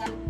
siya.